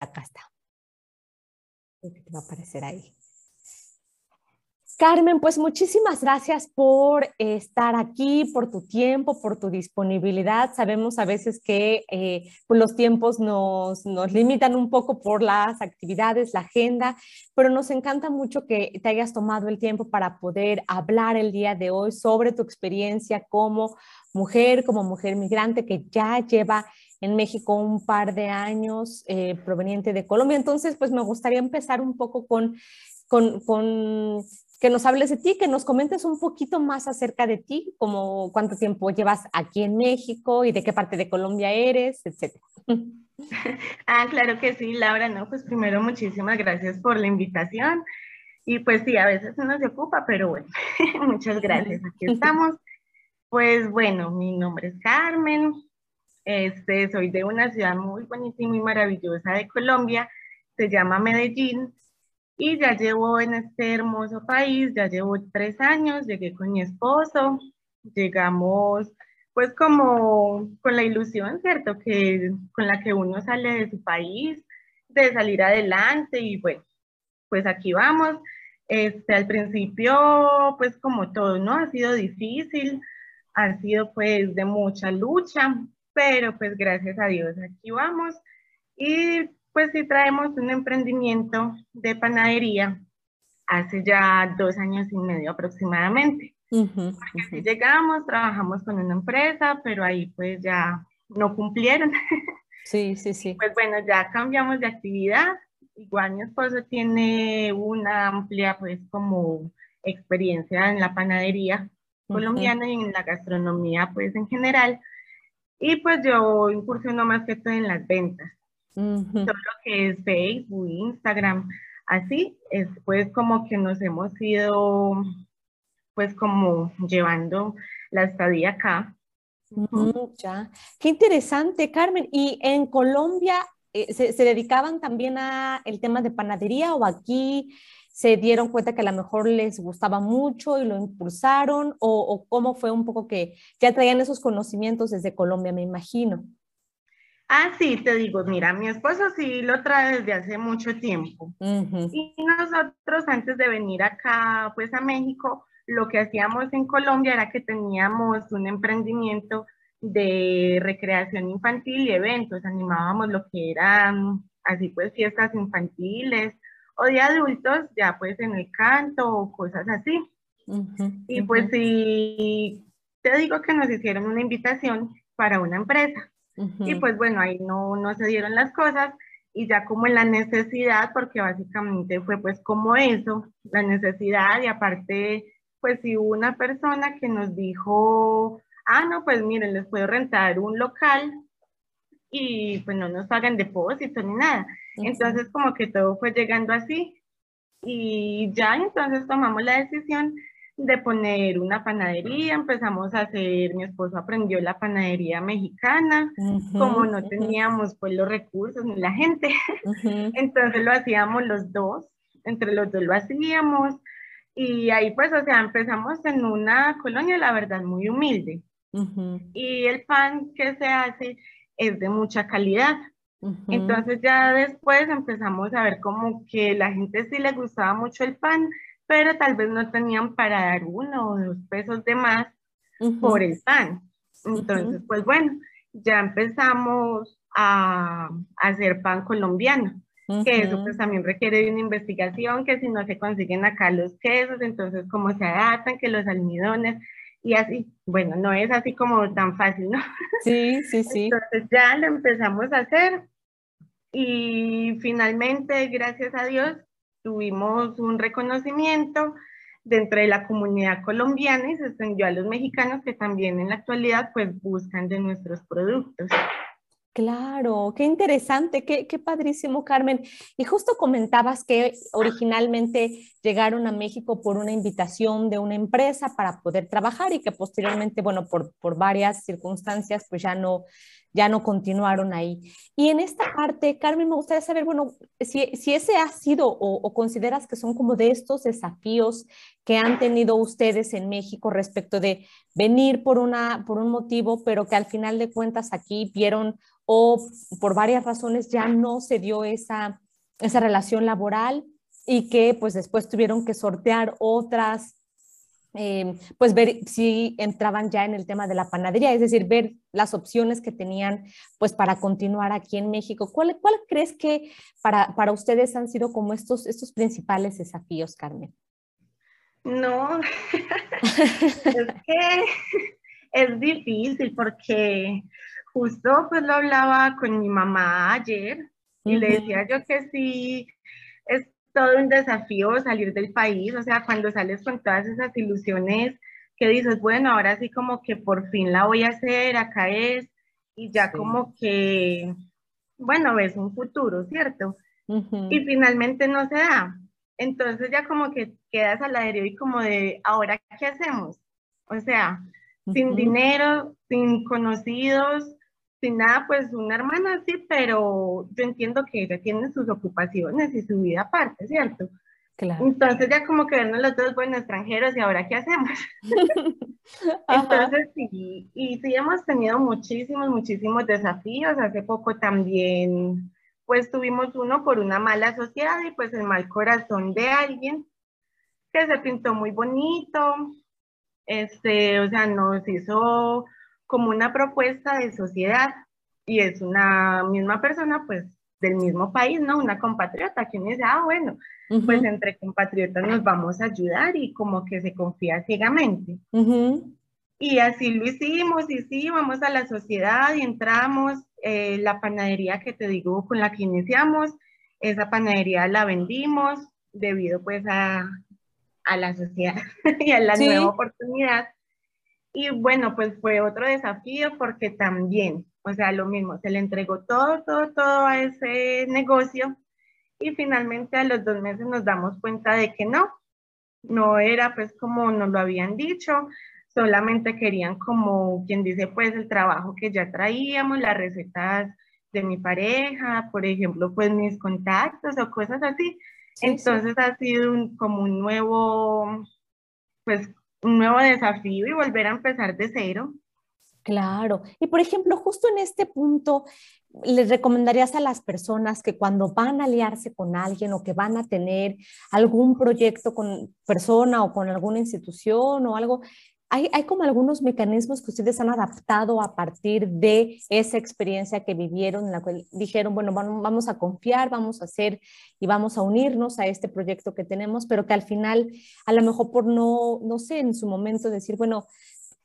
Acá está. Te va a aparecer ahí. Carmen, pues muchísimas gracias por estar aquí, por tu tiempo, por tu disponibilidad. Sabemos a veces que eh, pues, los tiempos nos, nos, limitan un poco por las actividades, la agenda, pero nos encanta mucho que te hayas tomado el tiempo para poder hablar el día de hoy sobre tu experiencia como mujer, como mujer migrante que ya lleva en México un par de años eh, proveniente de Colombia. Entonces, pues me gustaría empezar un poco con, con, con que nos hables de ti, que nos comentes un poquito más acerca de ti, como cuánto tiempo llevas aquí en México y de qué parte de Colombia eres, etcétera. Ah, claro que sí, Laura, no, pues primero muchísimas gracias por la invitación. Y pues sí, a veces uno se ocupa, pero bueno, muchas gracias, aquí estamos. Pues bueno, mi nombre es Carmen, este, soy de una ciudad muy bonita y muy maravillosa de Colombia, se llama Medellín, y ya llevo en este hermoso país, ya llevo tres años, llegué con mi esposo, llegamos pues como con la ilusión, ¿cierto? Que con la que uno sale de su país, de salir adelante y bueno, pues aquí vamos. Este, al principio, pues como todo, ¿no? Ha sido difícil, ha sido pues de mucha lucha, pero pues gracias a Dios aquí vamos. Y pues sí traemos un emprendimiento de panadería hace ya dos años y medio aproximadamente. Porque llegamos, trabajamos con una empresa, pero ahí pues ya no cumplieron. Sí, sí, sí. Pues bueno, ya cambiamos de actividad. Igual mi esposo tiene una amplia pues como experiencia en la panadería colombiana y en la gastronomía pues en general. Y pues yo incursiono más que todo en las ventas todo lo que es Facebook, Instagram, así es pues como que nos hemos ido pues como llevando la estadía acá. ya. Qué interesante, Carmen. ¿Y en Colombia eh, se, dedicaban también a el tema de panadería o aquí se dieron cuenta que a lo mejor les gustaba mucho y lo impulsaron o, o cómo fue un poco que ya traían esos conocimientos desde Colombia, me imagino? Ah, sí, te digo, mira, mi esposo sí lo trae desde hace mucho tiempo. Y nosotros antes de venir acá, pues a México, lo que hacíamos en Colombia era que teníamos un emprendimiento de recreación infantil y eventos, animábamos lo que eran así pues fiestas infantiles o de adultos, ya pues en el canto o cosas así. y pues sí, te digo que nos hicieron una invitación para una empresa. Y pues bueno, ahí no, no se dieron las cosas y ya como en la necesidad, porque básicamente fue pues como eso, la necesidad y aparte pues si una persona que nos dijo, ah, no, pues miren, les puedo rentar un local y pues no nos pagan depósito ni nada. Entonces como que todo fue llegando así. Y ya entonces tomamos la decisión de poner una panadería, empezamos a hacer, mi esposo aprendió la panadería mexicana, como no teníamos pues los recursos ni la gente, entonces lo hacíamos los dos, entre los dos lo hacíamos. Y ahí pues o sea empezamos en una colonia la verdad muy humilde. Y el pan que se hace es de mucha calidad. Entonces ya después empezamos a ver como que la gente sí le gustaba mucho el pan, pero tal vez no tenían para dar uno o dos pesos de más por el pan. Entonces, pues bueno, ya empezamos a, hacer pan colombiano, que eso pues también requiere de una investigación, que si no se consiguen acá los quesos, entonces cómo se adaptan, que los almidones, y así, bueno, no es así como tan fácil, ¿no? Sí, sí, sí. Entonces ya lo empezamos a hacer y finalmente, gracias a Dios, tuvimos un reconocimiento dentro de la comunidad colombiana y se extendió a los mexicanos que también en la actualidad pues buscan de nuestros productos. Claro, qué interesante, qué, qué, padrísimo, Carmen. Y justo comentabas que originalmente llegaron a México por una invitación de una empresa para poder trabajar y que posteriormente, bueno, por, por varias circunstancias, pues ya no, ya no continuaron ahí. Y en esta parte, Carmen, me gustaría saber, bueno, si, si ese ha sido o, consideras que son como de estos desafíos que han tenido ustedes en México respecto de venir por, una, por un motivo, pero que al final de cuentas aquí vieron o por varias razones ya no se dio esa, esa relación laboral y que pues después tuvieron que sortear otras eh, pues ver si entraban ya en el tema de la panadería, es decir, ver las opciones que tenían pues para continuar aquí en México. ¿Cuál, cuál crees que para, para ustedes han sido como estos, estos principales desafíos, Carmen? No, es que es difícil porque justo pues lo hablaba con mi mamá ayer y le decía yo que sí, es todo un desafío salir del país, o sea, cuando sales con todas esas ilusiones que dices, bueno, ahora sí como que por fin la voy a hacer, acá es, y ya como que, bueno, ves un futuro, ¿cierto? Y finalmente no se da. Entonces ya como que quedas al aire y como de, ¿ahora qué hacemos? O sea, sin dinero, sin conocidos, sin nada, pues una hermana sí, pero yo entiendo que ella tiene sus ocupaciones y su vida aparte, ¿cierto? Claro. Entonces ya como que vernos los dos buenos extranjeros y ahora qué hacemos. Entonces sí, y sí hemos tenido muchísimos, muchísimos desafíos. Hace poco también pues tuvimos uno por una mala sociedad y pues el mal corazón de alguien que se pintó muy bonito, este, o sea, nos hizo como una propuesta de sociedad y es una misma persona, pues del mismo país, ¿no? Una compatriota, quien dice, ah, bueno, pues entre compatriotas nos vamos a ayudar y como que se confía ciegamente. Y así lo hicimos, y sí, vamos a la sociedad y entramos, eh, la panadería que te digo con la que iniciamos, esa panadería la vendimos debido pues a, a la sociedad y a la nueva oportunidad. Y bueno, pues fue otro desafío porque también, o sea, lo mismo, se le entregó todo, todo, todo a ese negocio y finalmente a los dos meses nos damos cuenta de que no, no era pues como nos lo habían dicho, solamente querían como quien dice pues el trabajo que ya traíamos, las recetas de mi pareja, por ejemplo, pues mis contactos o cosas así. Entonces ha sido un, como un nuevo, pues un nuevo desafío y volver a empezar de cero. Claro. Y por ejemplo, justo en este punto, ¿les recomendarías a las personas que cuando van a aliarse con alguien o que van a tener algún proyecto con persona o con alguna institución o algo, hay, como algunos mecanismos que ustedes han adaptado a partir de esa experiencia que vivieron, en la cual dijeron, bueno, vamos a confiar, vamos a hacer y vamos a unirnos a este proyecto que tenemos, pero que al final, a lo mejor por no, no sé, en su momento decir, bueno,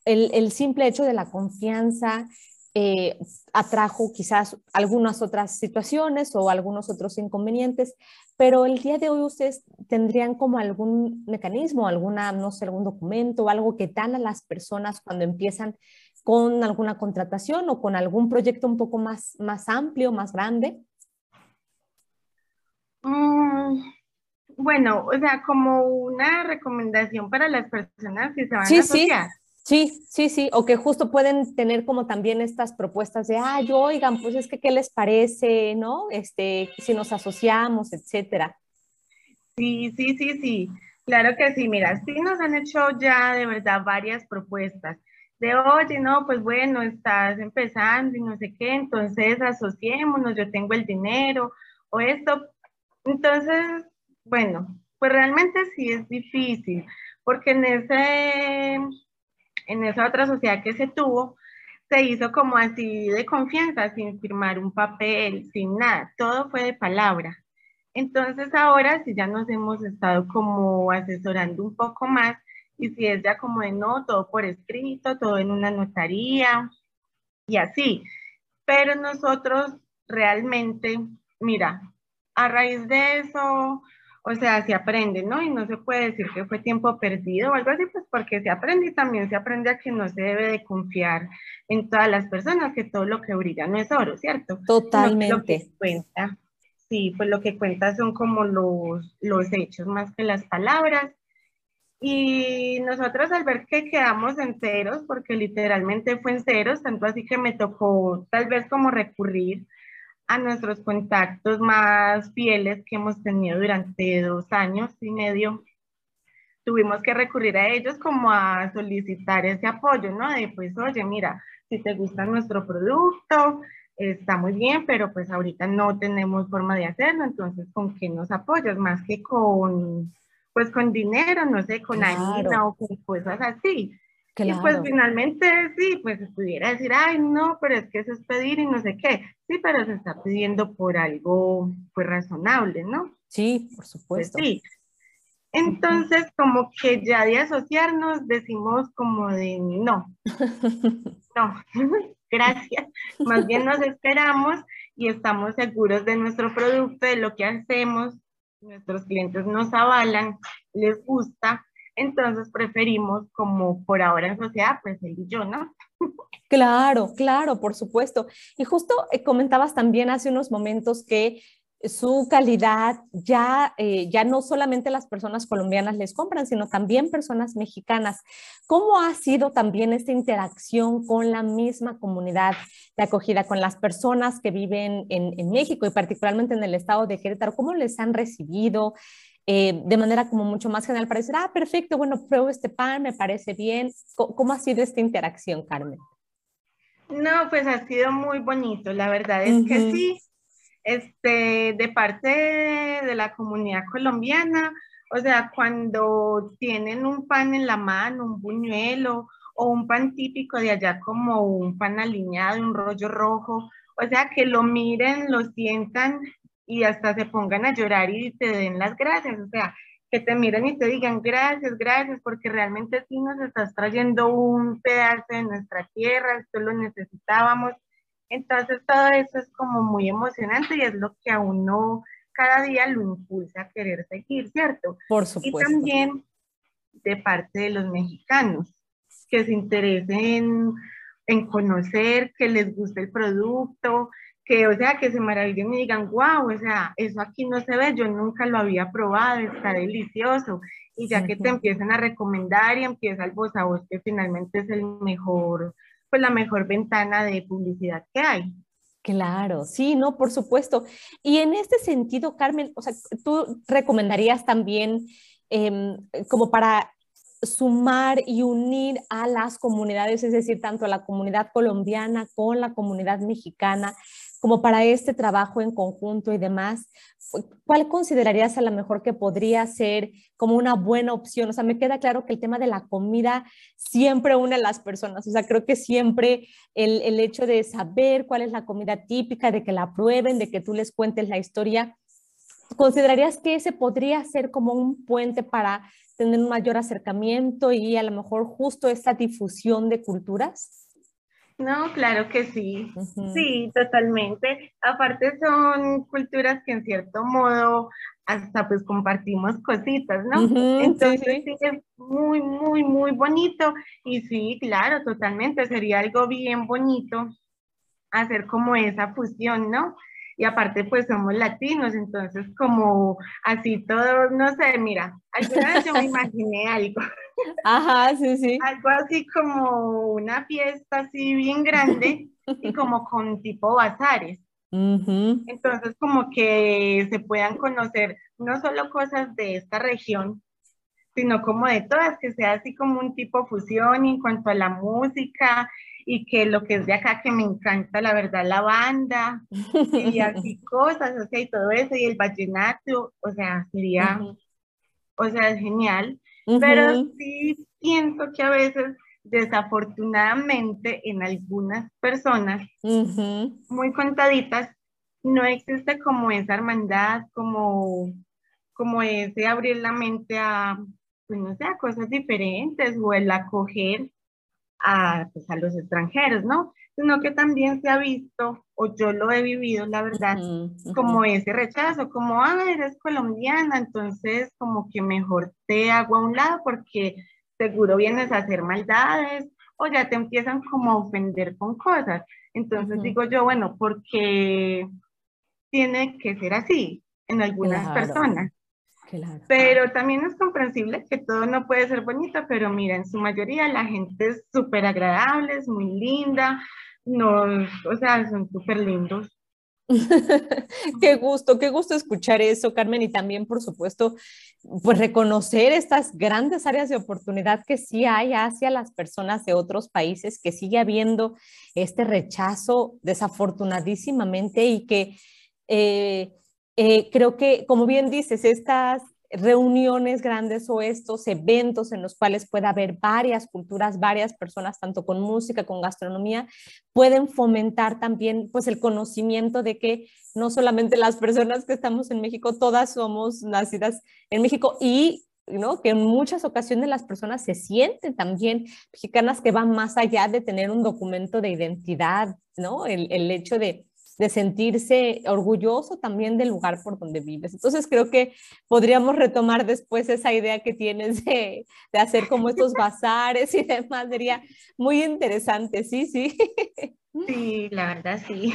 el, el simple hecho de la confianza eh, atrajo quizás algunas otras situaciones o algunos otros inconvenientes, pero el día de hoy ustedes tendrían como algún mecanismo, alguna, no sé, algún documento o algo que dan a las personas cuando empiezan con alguna contratación o con algún proyecto un poco más, más amplio, más grande. Mm, bueno, o sea, como una recomendación para las personas que se van a asociar. Sí. Sí, sí, sí, o que justo pueden tener como también estas propuestas de, ay, oigan, pues es que, ¿qué les parece, no? Este, si nos asociamos, etcétera. Sí, sí, sí, sí, claro que sí, mira, sí nos han hecho ya de verdad varias propuestas de, oye, no, pues bueno, estás empezando y no sé qué, entonces asociémonos, yo tengo el dinero o esto. Entonces, bueno, pues realmente sí es difícil, porque en ese en esa otra sociedad que se tuvo, se hizo como así de confianza, sin firmar un papel, sin nada, todo fue de palabra. Entonces ahora sí ya nos hemos estado como asesorando un poco más y si es ya como de no, todo por escrito, todo en una notaría y así. Pero nosotros realmente, mira, a raíz de eso, o sea, se aprende, ¿no? Y no se puede decir que fue tiempo perdido o algo así, pues porque se aprende y también se aprende a que no se debe de confiar en todas las personas, que todo lo que brilla no es oro, ¿cierto? Totalmente. Lo que cuenta, sí, pues lo que cuenta son como los, los hechos más que las palabras. Y nosotros al ver que quedamos en ceros, porque literalmente fue en ceros, tanto así que me tocó tal vez como recurrir a nuestros contactos más fieles que hemos tenido durante dos años y medio. Tuvimos que recurrir a ellos como a solicitar ese apoyo, ¿no? De pues, oye, mira, si te gusta nuestro producto, está muy bien, pero pues ahorita no tenemos forma de hacerlo, entonces ¿con qué nos apoyas? Más que con, pues con dinero, no sé, con harina o con cosas así. Y pues finalmente sí, pues pudiera decir, ay, no, pero es que eso es pedir y no sé qué. Sí, pero se está pidiendo por algo, pues razonable, ¿no? Sí, por supuesto. Pues, sí. Entonces, como que ya de asociarnos decimos como de no, no, gracias. Más bien nos esperamos y estamos seguros de nuestro producto, de lo que hacemos. Nuestros clientes nos avalan, les gusta, entonces preferimos como por ahora en sociedad, pues él y ¿no? Claro, claro, por supuesto. Y justo eh, comentabas también hace unos momentos que su calidad ya, eh, ya no solamente las personas colombianas les compran, sino también personas mexicanas. ¿Cómo ha sido también esta interacción con la misma comunidad de acogida, con las personas que viven en, en México y particularmente en el estado de Querétaro? ¿Cómo les han recibido? Eh, de manera como mucho más general para decir, ah, perfecto, bueno, pruebo este pan, me parece bien. ¿Cómo, ha sido esta interacción, Carmen? No, pues ha sido muy bonito, la verdad es que sí, este, de parte de, la comunidad colombiana, o sea, cuando tienen un pan en la mano, un buñuelo o un pan típico de allá como un pan alineado, un rollo rojo, o sea, que lo miren, lo sientan y hasta se pongan a llorar y te den las gracias, o sea, que te miren y te digan gracias, gracias, porque realmente sí nos estás trayendo un pedazo de nuestra tierra, esto lo necesitábamos. Entonces todo eso es como muy emocionante y es lo que a uno cada día lo impulsa a querer seguir, ¿cierto? Por supuesto. Y también de parte de los mexicanos, que se interesen en conocer, que les guste el producto, que, o sea, que se maravillen y digan, wow, o sea, eso aquí no se ve, yo nunca lo había probado, está delicioso. Y ya que te empiezan a recomendar y empieza el voz a voz, que finalmente es el mejor, pues la mejor ventana de publicidad que hay. Claro, sí, no, por supuesto. Y en este sentido, Carmen, o sea, tú recomendarías también em, como para sumar y unir a las comunidades, es decir, tanto a la comunidad colombiana con la comunidad mexicana, como para este trabajo en conjunto y demás, ¿cuál considerarías a lo mejor que podría ser como una buena opción? O sea, me queda claro que el tema de la comida siempre une a las personas, o sea, creo que siempre el, el hecho de saber cuál es la comida típica, de que la prueben, de que tú les cuentes la historia, ¿considerarías que ese podría ser como un puente para tener un mayor acercamiento y a lo mejor justo esta difusión de culturas? No, claro que sí, sí, totalmente. Aparte son culturas que en cierto modo hasta pues compartimos cositas, ¿no? Entonces sí, es muy, muy, muy bonito y sí, claro, totalmente, sería algo bien bonito hacer como esa fusión, ¿no? Y aparte pues somos latinos, entonces como así todo, no sé, mira, alguna vez yo me imaginé algo. Ajá, sí, sí. Algo así como una fiesta así bien grande y como con tipo bazares. Entonces, como que se puedan conocer no solo cosas de esta región, sino como de todas, que sea así como un tipo fusión en cuanto a la música y que lo que es de acá que me encanta, la verdad, la banda y así cosas, o sea, y todo eso, y el vallenato, o sea, sería, o sea, es genial. Pero sí siento que a veces, desafortunadamente, en algunas personas muy contaditas, no existe como esa hermandad, como, como ese abrir la mente a, pues no sé, a cosas diferentes o el acoger a, pues, a los extranjeros, ¿no? Sino que también se ha visto, o yo lo he vivido, la verdad, como ese rechazo, como, ah, eres colombiana, entonces como que mejor te hago a un lado porque seguro vienes a hacer maldades o ya te empiezan como a ofender con cosas. Entonces digo yo, bueno, porque tiene que ser así en algunas personas. Pero también es comprensible que todo no puede ser bonito, pero mira, en su mayoría la gente es súper agradable, es muy linda, nos, o sea, son súper lindos. qué gusto, qué gusto escuchar eso, Carmen, y también, por supuesto, pues reconocer estas grandes áreas de oportunidad que sí hay hacia las personas de otros países, que sigue habiendo este rechazo desafortunadísimamente y que eh, eh, creo que, como bien dices, estas reuniones grandes o estos eventos en los cuales pueda haber varias culturas, varias personas, tanto con música, con gastronomía, pueden fomentar también pues el conocimiento de que no solamente las personas que estamos en México, todas somos nacidas en México y ¿no? que en muchas ocasiones las personas se sienten también mexicanas que van más allá de tener un documento de identidad, ¿no? el, el hecho de, de sentirse orgulloso también del lugar por donde vives. Entonces creo que podríamos retomar después esa idea que tienes de, de hacer como estos bazares y demás. Sería muy interesante, sí, sí. Sí, la verdad, sí.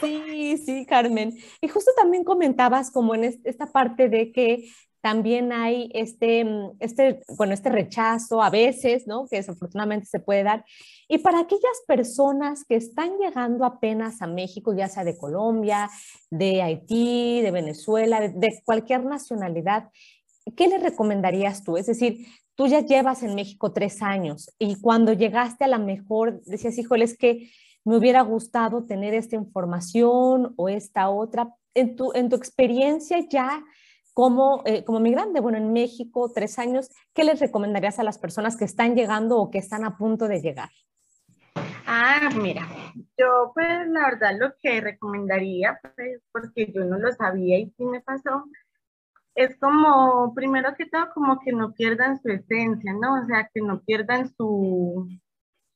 Sí, sí, Carmen. Y justo también comentabas como en esta parte de que también hay este, mm, este, bueno, este rechazo a veces, ¿no? Que desafortunadamente se puede dar. Y para aquellas personas que están llegando apenas a México, ya sea de Colombia, de Haití, de Venezuela, de, cualquier nacionalidad, ¿qué le recomendarías tú? Es decir, tú ya llevas en México tres años y cuando llegaste a la mejor, decías, híjole, es que me hubiera gustado tener esta información o esta otra. En tu, en tu experiencia ya como, eh, como migrante, bueno, en México, tres años, ¿qué les recomendarías a las personas que están llegando o que están a punto de llegar? Ah, mira, yo pues la verdad lo que recomendaría, pues, porque yo no lo sabía y sí me pasó, es como, primero que todo, como que no pierdan su esencia, ¿no? O sea, que no pierdan su,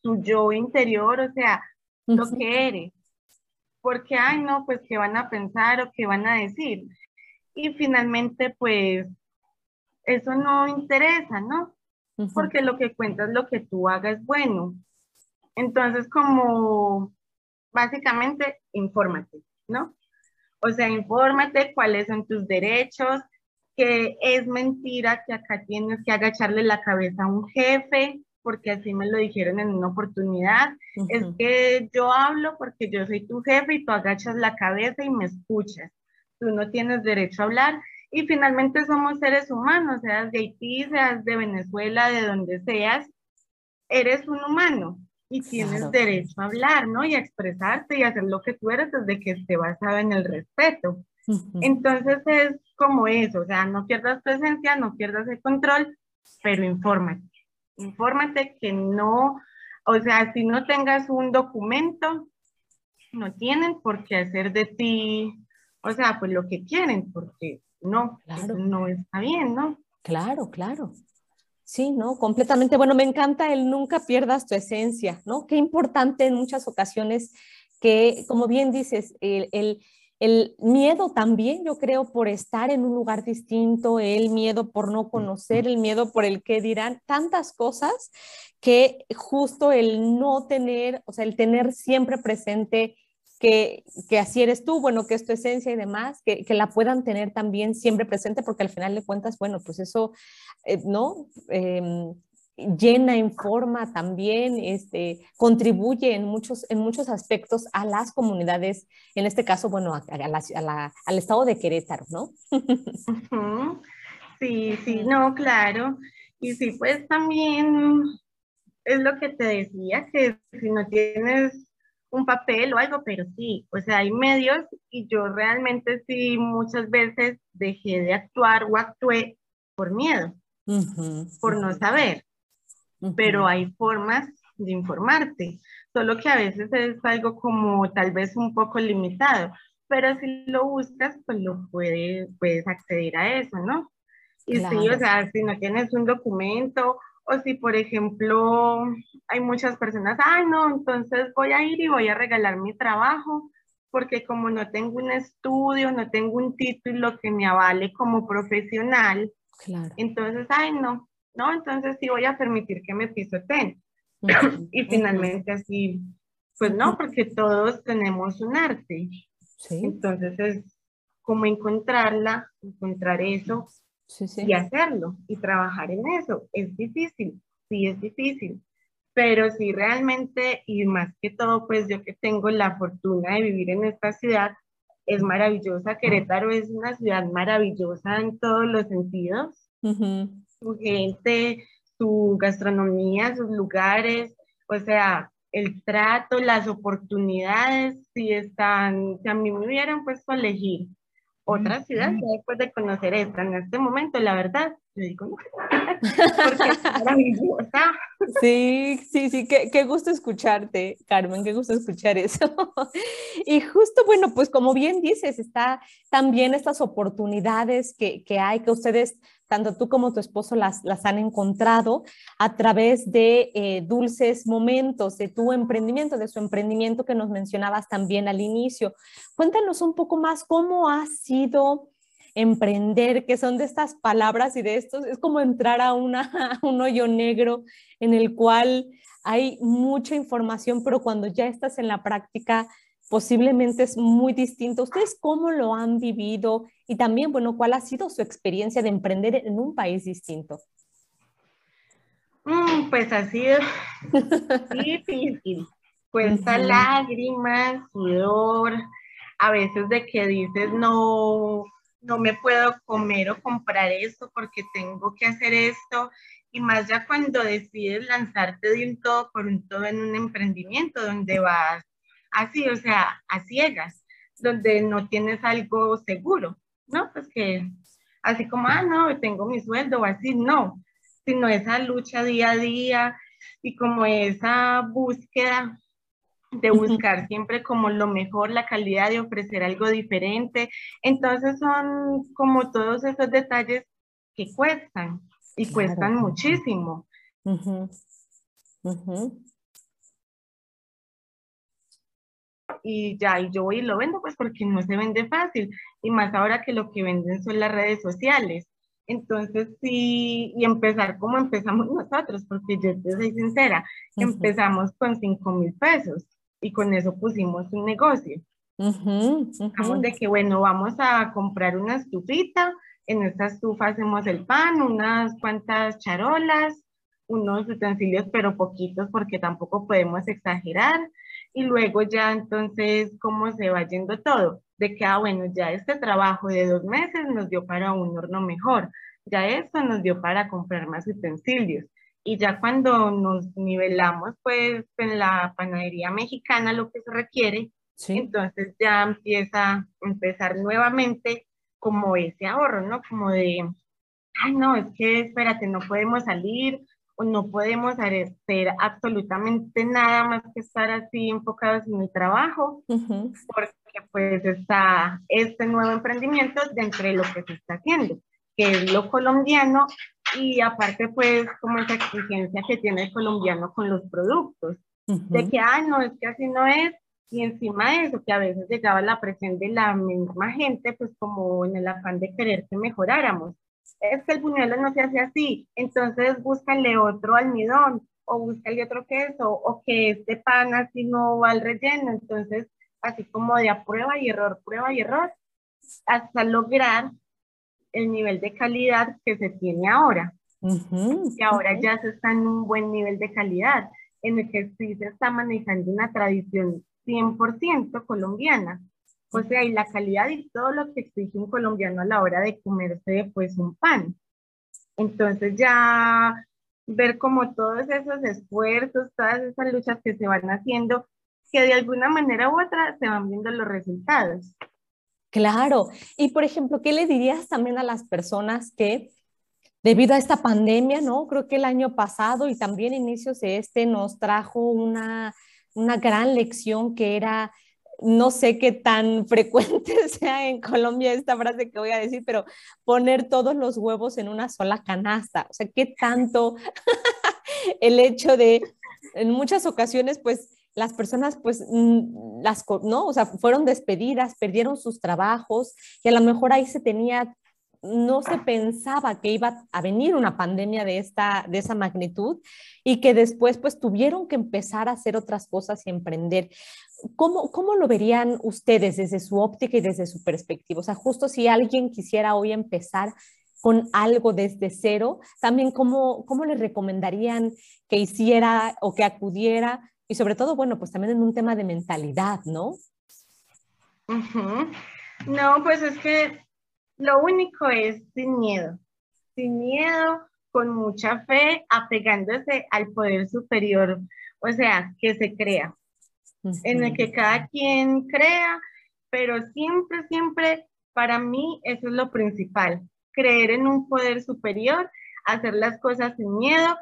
su yo interior, o sea, lo que eres. Porque, ay, no, pues, ¿qué van a pensar o qué van a decir? Y finalmente pues eso no interesa, ¿no? Porque lo que cuentas, lo que tú hagas es bueno. Entonces, como básicamente, infórmate, ¿no? O sea, infórmate cuáles son tus derechos, que es mentira que acá tienes que agacharle la cabeza a un jefe, porque así me lo dijeron en una oportunidad. Es que yo hablo porque yo soy tu jefe y tú agachas la cabeza y me escuchas tú no tienes derecho a hablar. Y finalmente somos seres humanos, seas de Haití, seas de Venezuela, de donde seas, eres un humano y tienes derecho a hablar, ¿no? Y a expresarte y hacer lo que tú eres desde que esté basado en el respeto. Entonces es como eso, o sea, no pierdas presencia, no pierdas el control, pero infórmate. Infórmate que no, o sea, si no tengas un documento, no tienen por qué hacer de ti o sea, pues lo que quieren, porque no, no está bien, ¿no? Claro, claro. Sí, ¿no? Completamente. Bueno, me encanta el nunca pierdas tu esencia, ¿no? Qué importante en muchas ocasiones que, como bien dices, el, el, el, miedo también, yo creo, por estar en un lugar distinto, el miedo por no conocer, el miedo por el que dirán, tantas cosas que justo el no tener, o sea, el tener siempre presente que, que, así eres tú, bueno, que es tu esencia y demás, que, que, la puedan tener también siempre presente, porque al final de cuentas, bueno, pues eso, eh, ¿no? Em, llena, informa también, este, contribuye en muchos, en muchos aspectos a las comunidades, en este caso, bueno, a, al estado de Querétaro, ¿no? Sí, sí, no, claro. Y sí, pues también es lo que te decía, que si no tienes un papel o algo, pero sí, o sea, hay medios y yo realmente sí muchas veces dejé de actuar o actué por miedo, por no saber, pero hay formas de informarte, solo que a veces es algo como tal vez un poco limitado, pero si lo buscas, pues lo puedes, puedes acceder a eso, ¿no? Y sí, o sea, si no tienes un documento o si, por ejemplo, hay muchas personas, ay, no, entonces voy a ir y voy a regalar mi trabajo, porque como no tengo un estudio, no tengo un título que me avale como profesional, claro. entonces, ay, no, no, entonces sí voy a permitir que me pisoteen. y finalmente así, pues no, porque todos tenemos un arte. ¿Sí? Entonces es como encontrarla, encontrar eso y hacerlo y trabajar en eso. Es difícil, sí es difícil, pero sí realmente, y más que todo, pues yo que tengo la fortuna de vivir en esta ciudad, es maravillosa. Querétaro es una ciudad maravillosa en todos los sentidos. Su gente, su gastronomía, sus lugares, o sea, el trato, las oportunidades, si están, si a mí me hubieran puesto a elegir otra ciudad después de conocer esta en este momento, la verdad, digo no, porque. Sí, sí, sí, qué, qué, gusto escucharte, Carmen, qué gusto escuchar eso. Y justo, bueno, pues como bien dices, está también estas oportunidades que, que hay, que ustedes tanto tú como tu esposo las, las han encontrado a través de eh, dulces momentos de tu emprendimiento, de su emprendimiento que nos mencionabas también al inicio. Cuéntanos un poco más cómo ha sido emprender, que son de estas palabras y de estos, es como entrar a, una, a un hoyo negro en el cual hay mucha información, pero cuando ya estás en la práctica posiblemente es muy distinto. ¿Ustedes cómo lo han vivido? Y también, bueno, ¿cuál ha sido su experiencia de emprender en un país distinto? Mm, pues ha sido difícil. Cuesta lágrimas, sudor, a veces de que dices, no, no me puedo comer o comprar esto porque tengo que hacer esto. Y más ya cuando decides lanzarte de un todo por un todo en un emprendimiento donde vas así, o sea, a ciegas, donde no tienes algo seguro, ¿no? Pues que así como, ah, no, tengo mi sueldo o así, no, sino esa lucha día a día y como esa búsqueda de buscar siempre como lo mejor, la calidad de ofrecer algo diferente. Entonces son como todos esos detalles que cuestan y cuestan muchísimo. Y ya, y yo voy y lo vendo, pues porque no se vende fácil, y más ahora que lo que venden son las redes sociales. Entonces, sí, y empezar como empezamos nosotros, porque yo te soy sincera, empezamos con 5 mil pesos y con eso pusimos un negocio. Uh de que, bueno, vamos a comprar una estufita, en esta estufa hacemos el pan, unas cuantas charolas, unos utensilios, pero poquitos porque tampoco podemos exagerar y luego ya entonces cómo se va yendo todo, de que, ah, bueno, ya este trabajo de dos meses nos dio para un horno mejor, ya esto nos dio para comprar más utensilios. Y ya cuando nos nivelamos pues en la panadería mexicana lo que se requiere, entonces ya empieza a empezar nuevamente como ese ahorro, ¿no? Como de, ay, no, es que espérate, no podemos salir, no podemos hacer absolutamente nada más que estar así enfocados en el trabajo, porque pues está este nuevo emprendimiento dentro de lo que se está haciendo, que es lo colombiano y aparte pues como esa exigencia que tiene el colombiano con los productos, de que, ah, no, es que así no es, y encima de eso, que a veces llegaba la presión de la misma gente, pues como en el afán de querer que mejoráramos. Es que el buñuelo no se hace así, entonces búscale otro almidón o búscale otro queso o que este pan así no va al relleno, entonces así como de a prueba y error, prueba y error, hasta lograr el nivel de calidad que se tiene ahora. y ahora ya se está en un buen nivel de calidad, en el que sí se está manejando una tradición 100% colombiana. O sea, y la calidad y todo lo que exige un colombiano a la hora de comerse pues un pan. Entonces ya ver como todos esos esfuerzos, todas esas luchas que se van haciendo, que de alguna manera u otra se van viendo los resultados. Claro. Y por ejemplo, ¿qué le dirías también a las personas que debido a esta pandemia, ¿no? Creo que el año pasado y también inicios de este nos trajo una, una gran lección que era no sé qué tan frecuente sea en Colombia esta frase que voy a decir, pero poner todos los huevos en una sola canasta. O sea, qué tanto el hecho de, en muchas ocasiones, pues las personas, pues, mm, las, ¿no? O sea, fueron despedidas, perdieron sus trabajos y a lo mejor ahí se tenía no se pensaba que iba a venir una pandemia de, esta, de esa magnitud y que después pues tuvieron que empezar a hacer otras cosas y emprender. ¿Cómo, ¿Cómo lo verían ustedes desde su óptica y desde su perspectiva? O sea, justo si alguien quisiera hoy empezar, con algo desde cero, también cómo, cómo le recomendarían que hiciera o que acudiera y sobre todo, bueno, pues también en un tema de mentalidad, ¿no? No, pues es que lo único es sin miedo, sin miedo, con mucha fe, apegándose al poder superior, o sea, que se crea, en el que cada quien crea, pero siempre, siempre, para mí eso es lo principal, creer en un poder superior, hacer las cosas sin miedo.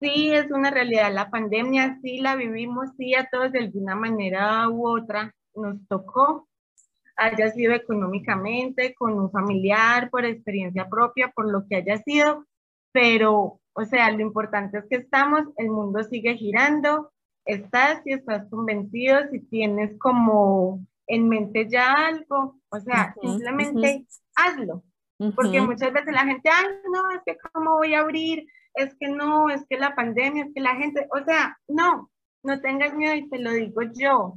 Sí, es una realidad la pandemia, sí la vivimos, sí a todos de alguna manera u otra nos tocó, haya sido económicamente, con un familiar, por experiencia propia, por lo que haya sido, pero, o sea, lo importante es que estamos, el mundo sigue girando, estás y estás convencido, si tienes como en mente ya algo, o sea, simplemente hazlo, porque muchas veces la gente, ay, no, es que cómo voy a abrir, es que no, es que la pandemia, es que la gente, o sea, no, no tengas miedo y te lo digo yo,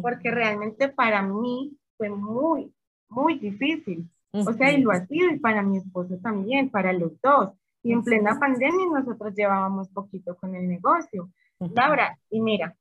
porque realmente para mí fue muy, muy difícil. O sea, y lo ha sido, y para mi esposo también, para los dos. Y en plena pandemia nosotros llevábamos poquito con el negocio. Laura, y mira,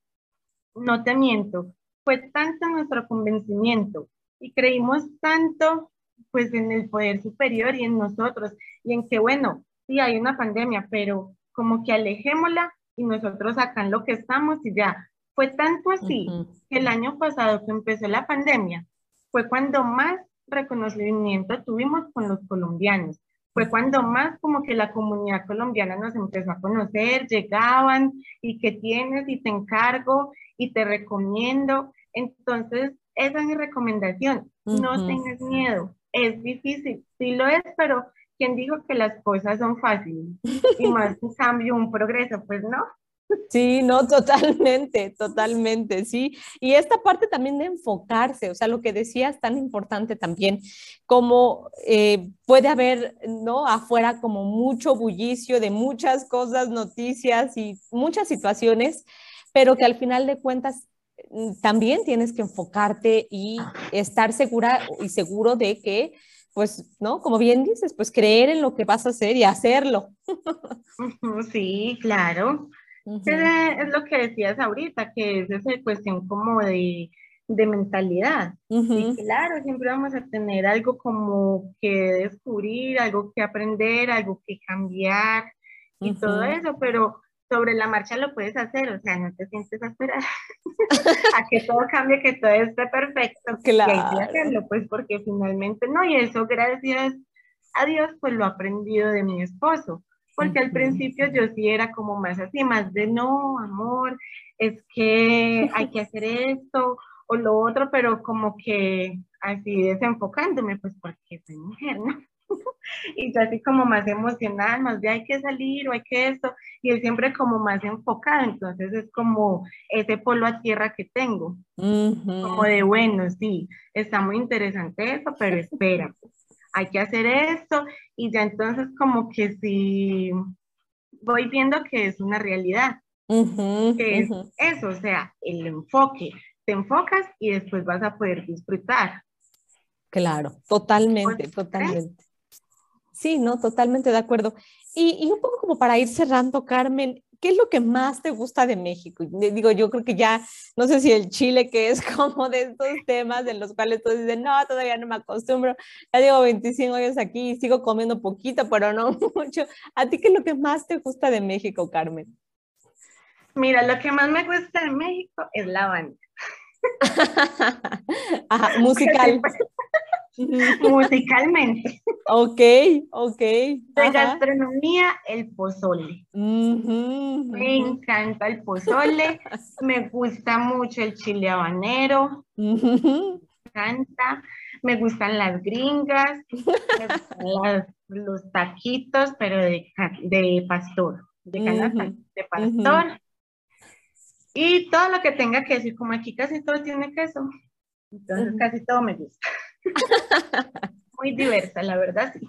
no te miento, fue tanto nuestro convencimiento y creímos tanto pues en el poder superior y en nosotros y en que bueno, sí hay una pandemia, pero como que alejémosla y nosotros acá en lo que estamos y ya. Fue tanto así que el año pasado que empezó la pandemia, fue cuando más reconocimiento tuvimos con los colombianos. Fue cuando más como que la comunidad colombiana nos empezó a conocer, llegaban y que tienes y te encargo y te recomiendo. Entonces, esa es mi recomendación. No tengas miedo. Es difícil, sí lo es, pero ¿quién dijo que las cosas son fáciles? Y más un cambio, un progreso, pues no. Sí, no, totalmente, totalmente, sí. Y esta parte también de enfocarse, o sea, lo que decías tan importante también, como eh, puede haber, ¿no? Afuera como mucho bullicio de muchas cosas, noticias y muchas situaciones, pero que al final de cuentas mm, también tienes que enfocarte y estar segura y seguro de que, pues, ¿no? Como bien dices, pues creer en lo que vas a hacer y hacerlo. Sí, claro. Es lo que decías ahorita, que es esa cuestión como de, de mentalidad. Y claro, siempre vamos a tener algo como que descubrir, algo que aprender, algo que cambiar y todo eso, pero sobre la marcha lo puedes hacer, o sea, no te sientes a esperar a que todo cambie, que todo esté perfecto. Claro. Y hay que hacerlo, pues porque finalmente no, y eso gracias a Dios, pues lo he aprendido de mi esposo porque al principio yo sí era como más así, más de no, amor, es que hay que hacer esto o lo otro, pero como que así desenfocándome, pues porque soy mujer, ¿no? y yo así como más emocional, más de hay que salir o hay que esto, y él siempre como más enfocado, entonces es como ese polo a tierra que tengo, como de bueno, sí, está muy interesante eso, pero espera, hay que hacer esto y ya entonces como que si voy viendo que es una realidad, que es eso, o sea, el enfoque, te enfocas y después vas a poder disfrutar. Claro, totalmente, totalmente. Sí, no, totalmente de acuerdo. Y, un poco como para ir cerrando, Carmen, ¿qué es lo que más te gusta de México? Digo, yo creo que ya, no sé si el chile, que es como de estos temas en los cuales tú dices, no, todavía no me acostumbro, ya llevo 25 años aquí y sigo comiendo poquito, pero no mucho. ¿A ti qué es lo que más te gusta de México, Carmen? Mira, lo que más me gusta de México es la banda. Ajá, musical. musicalmente. Ok, ok. De gastronomía, el pozole. me encanta el pozole, me gusta mucho el chile habanero, me encanta, me gustan las gringas, los taquitos, pero de, de pastor, de canasta, de pastor. Y todo lo que tenga queso, y como aquí casi todo tiene queso, entonces casi todo me gusta. Muy diversa, la verdad, sí.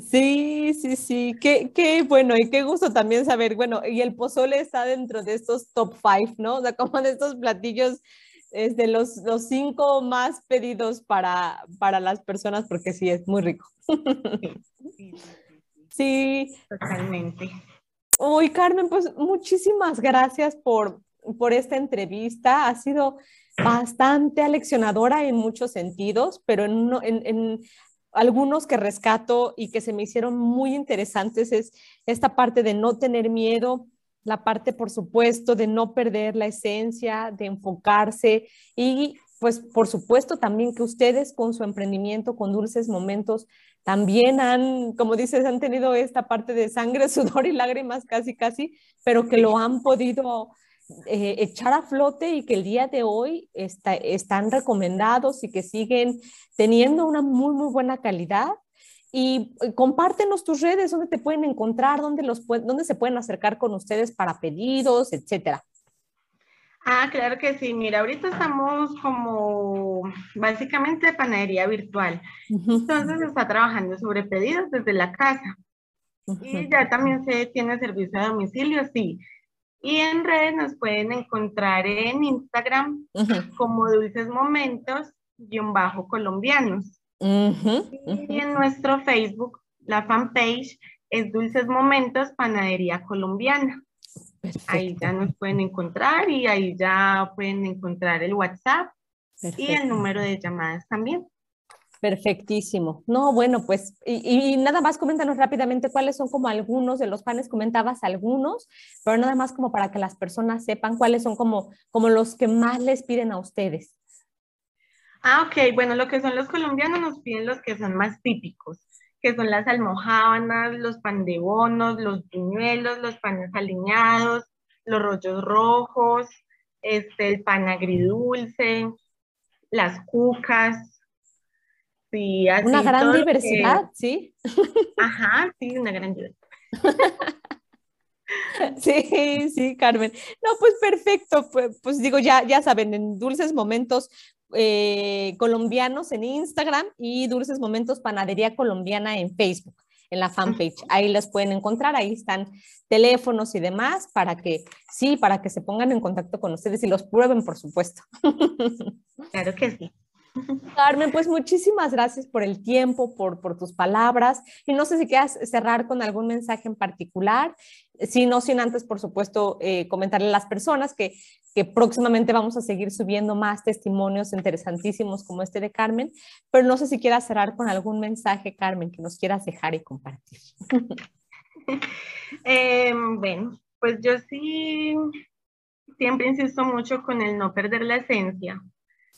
Sí, sí, sí. Qué, qué, bueno y qué gusto también saber. Bueno, y el pozole está dentro de estos top five, ¿no? O sea, como de estos platillos es de los, los cinco más pedidos para, para las personas porque sí, es muy rico. Sí, sí, Totalmente. Uy, Carmen, pues muchísimas gracias por, por esta entrevista. Ha sido bastante aleccionadora en muchos sentidos, pero en, en, en, algunos que rescato y que se me hicieron muy interesantes es esta parte de no tener miedo, la parte, por supuesto, de no perder la esencia, de enfocarse y, pues, por supuesto, también que ustedes con su emprendimiento, con Dulces Momentos, también han, como dices, han tenido esta parte de sangre, sudor y lágrimas casi, casi, pero que lo han podido eh, echar a flote y que el día de hoy está, están recomendados y que siguen teniendo una muy, muy buena calidad y eh, compártenos tus redes, dónde te pueden encontrar, dónde, los, dónde se pueden acercar con ustedes para pedidos, etcétera. Ah, claro que sí. Mira, ahorita estamos como básicamente panadería virtual. Entonces se está trabajando sobre pedidos desde la casa. Y ya también se tiene servicio a domicilio, sí. Y en redes nos pueden encontrar en Instagram como Dulces Momentos, guion bajo colombianos. Y en nuestro Facebook, la fanpage es Dulces Momentos Panadería Colombiana. Ahí ya nos pueden encontrar y ahí ya pueden encontrar el WhatsApp y el número de llamadas también. Perfectísimo. No, bueno, pues, y, nada más coméntanos rápidamente cuáles son como algunos de los panes, comentabas algunos, pero nada más como para que las personas sepan cuáles son como, como los que más les piden a ustedes. Ah, ok. Bueno, lo que son los colombianos nos piden los que son más típicos, que son las almohábanas, los pan de bonos, los buñuelos, los panes aliñados, los rollos rojos, este, el pan agridulce, las cucas. Sí, así una gran diversidad, ¿sí? Ajá, sí, una gran diversidad. Sí, sí, Carmen. No, pues perfecto. Pues, pues, digo, ya, ya saben, en Dulces Momentos eh, colombianos en Instagram y Dulces Momentos Panadería Colombiana en Facebook, en la fanpage. Ahí las pueden encontrar, ahí están teléfonos y demás para que, sí, para que se pongan en contacto con ustedes y los prueben, por supuesto. Claro que sí. Carmen, pues muchísimas gracias por el tiempo, por, tus palabras. Y no sé si quieras cerrar con algún mensaje en particular. Si no, sin antes, por supuesto, eh, comentarle a las personas que, que próximamente vamos a seguir subiendo más testimonios interesantísimos como este de Carmen. Pero no sé si quieras cerrar con algún mensaje, Carmen, que nos quieras dejar y compartir. Em, bueno, pues yo sí siempre insisto mucho con el no perder la esencia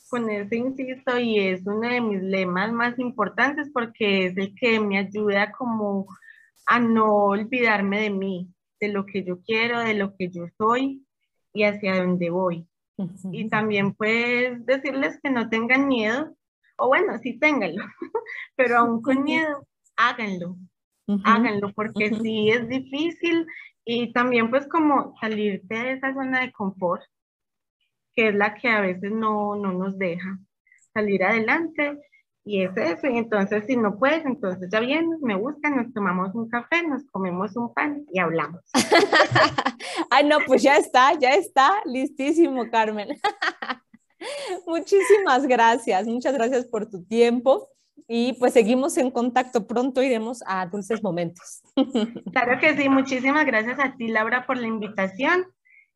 con ese insisto y es uno de mis lemas más importantes porque es el que me ayuda como a no olvidarme de mí, de lo que yo quiero, de lo que yo soy y hacia dónde voy. Y también pues decirles que no tengan miedo, o bueno, sí ténganlo, pero aún con miedo, háganlo, háganlo, porque sí es difícil y también pues como salirte de esa zona de confort que es la que a veces no, no nos deja salir adelante. Y es eso. Y entonces, si no puedes, entonces ya vienes, me buscan, nos tomamos un café, nos comemos un pan y hablamos. Ay, no, pues ya está, ya está, listísimo, Carmen. Muchísimas gracias, muchas gracias por tu tiempo y pues seguimos en contacto. Pronto iremos a Dulces Momentos. Claro que sí, muchísimas gracias a ti, Laura, por la invitación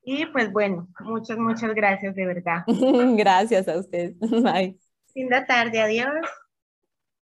y pues bueno, muchas, muchas gracias de verdad. gracias a usted. Bye. Linda tarde, adiós.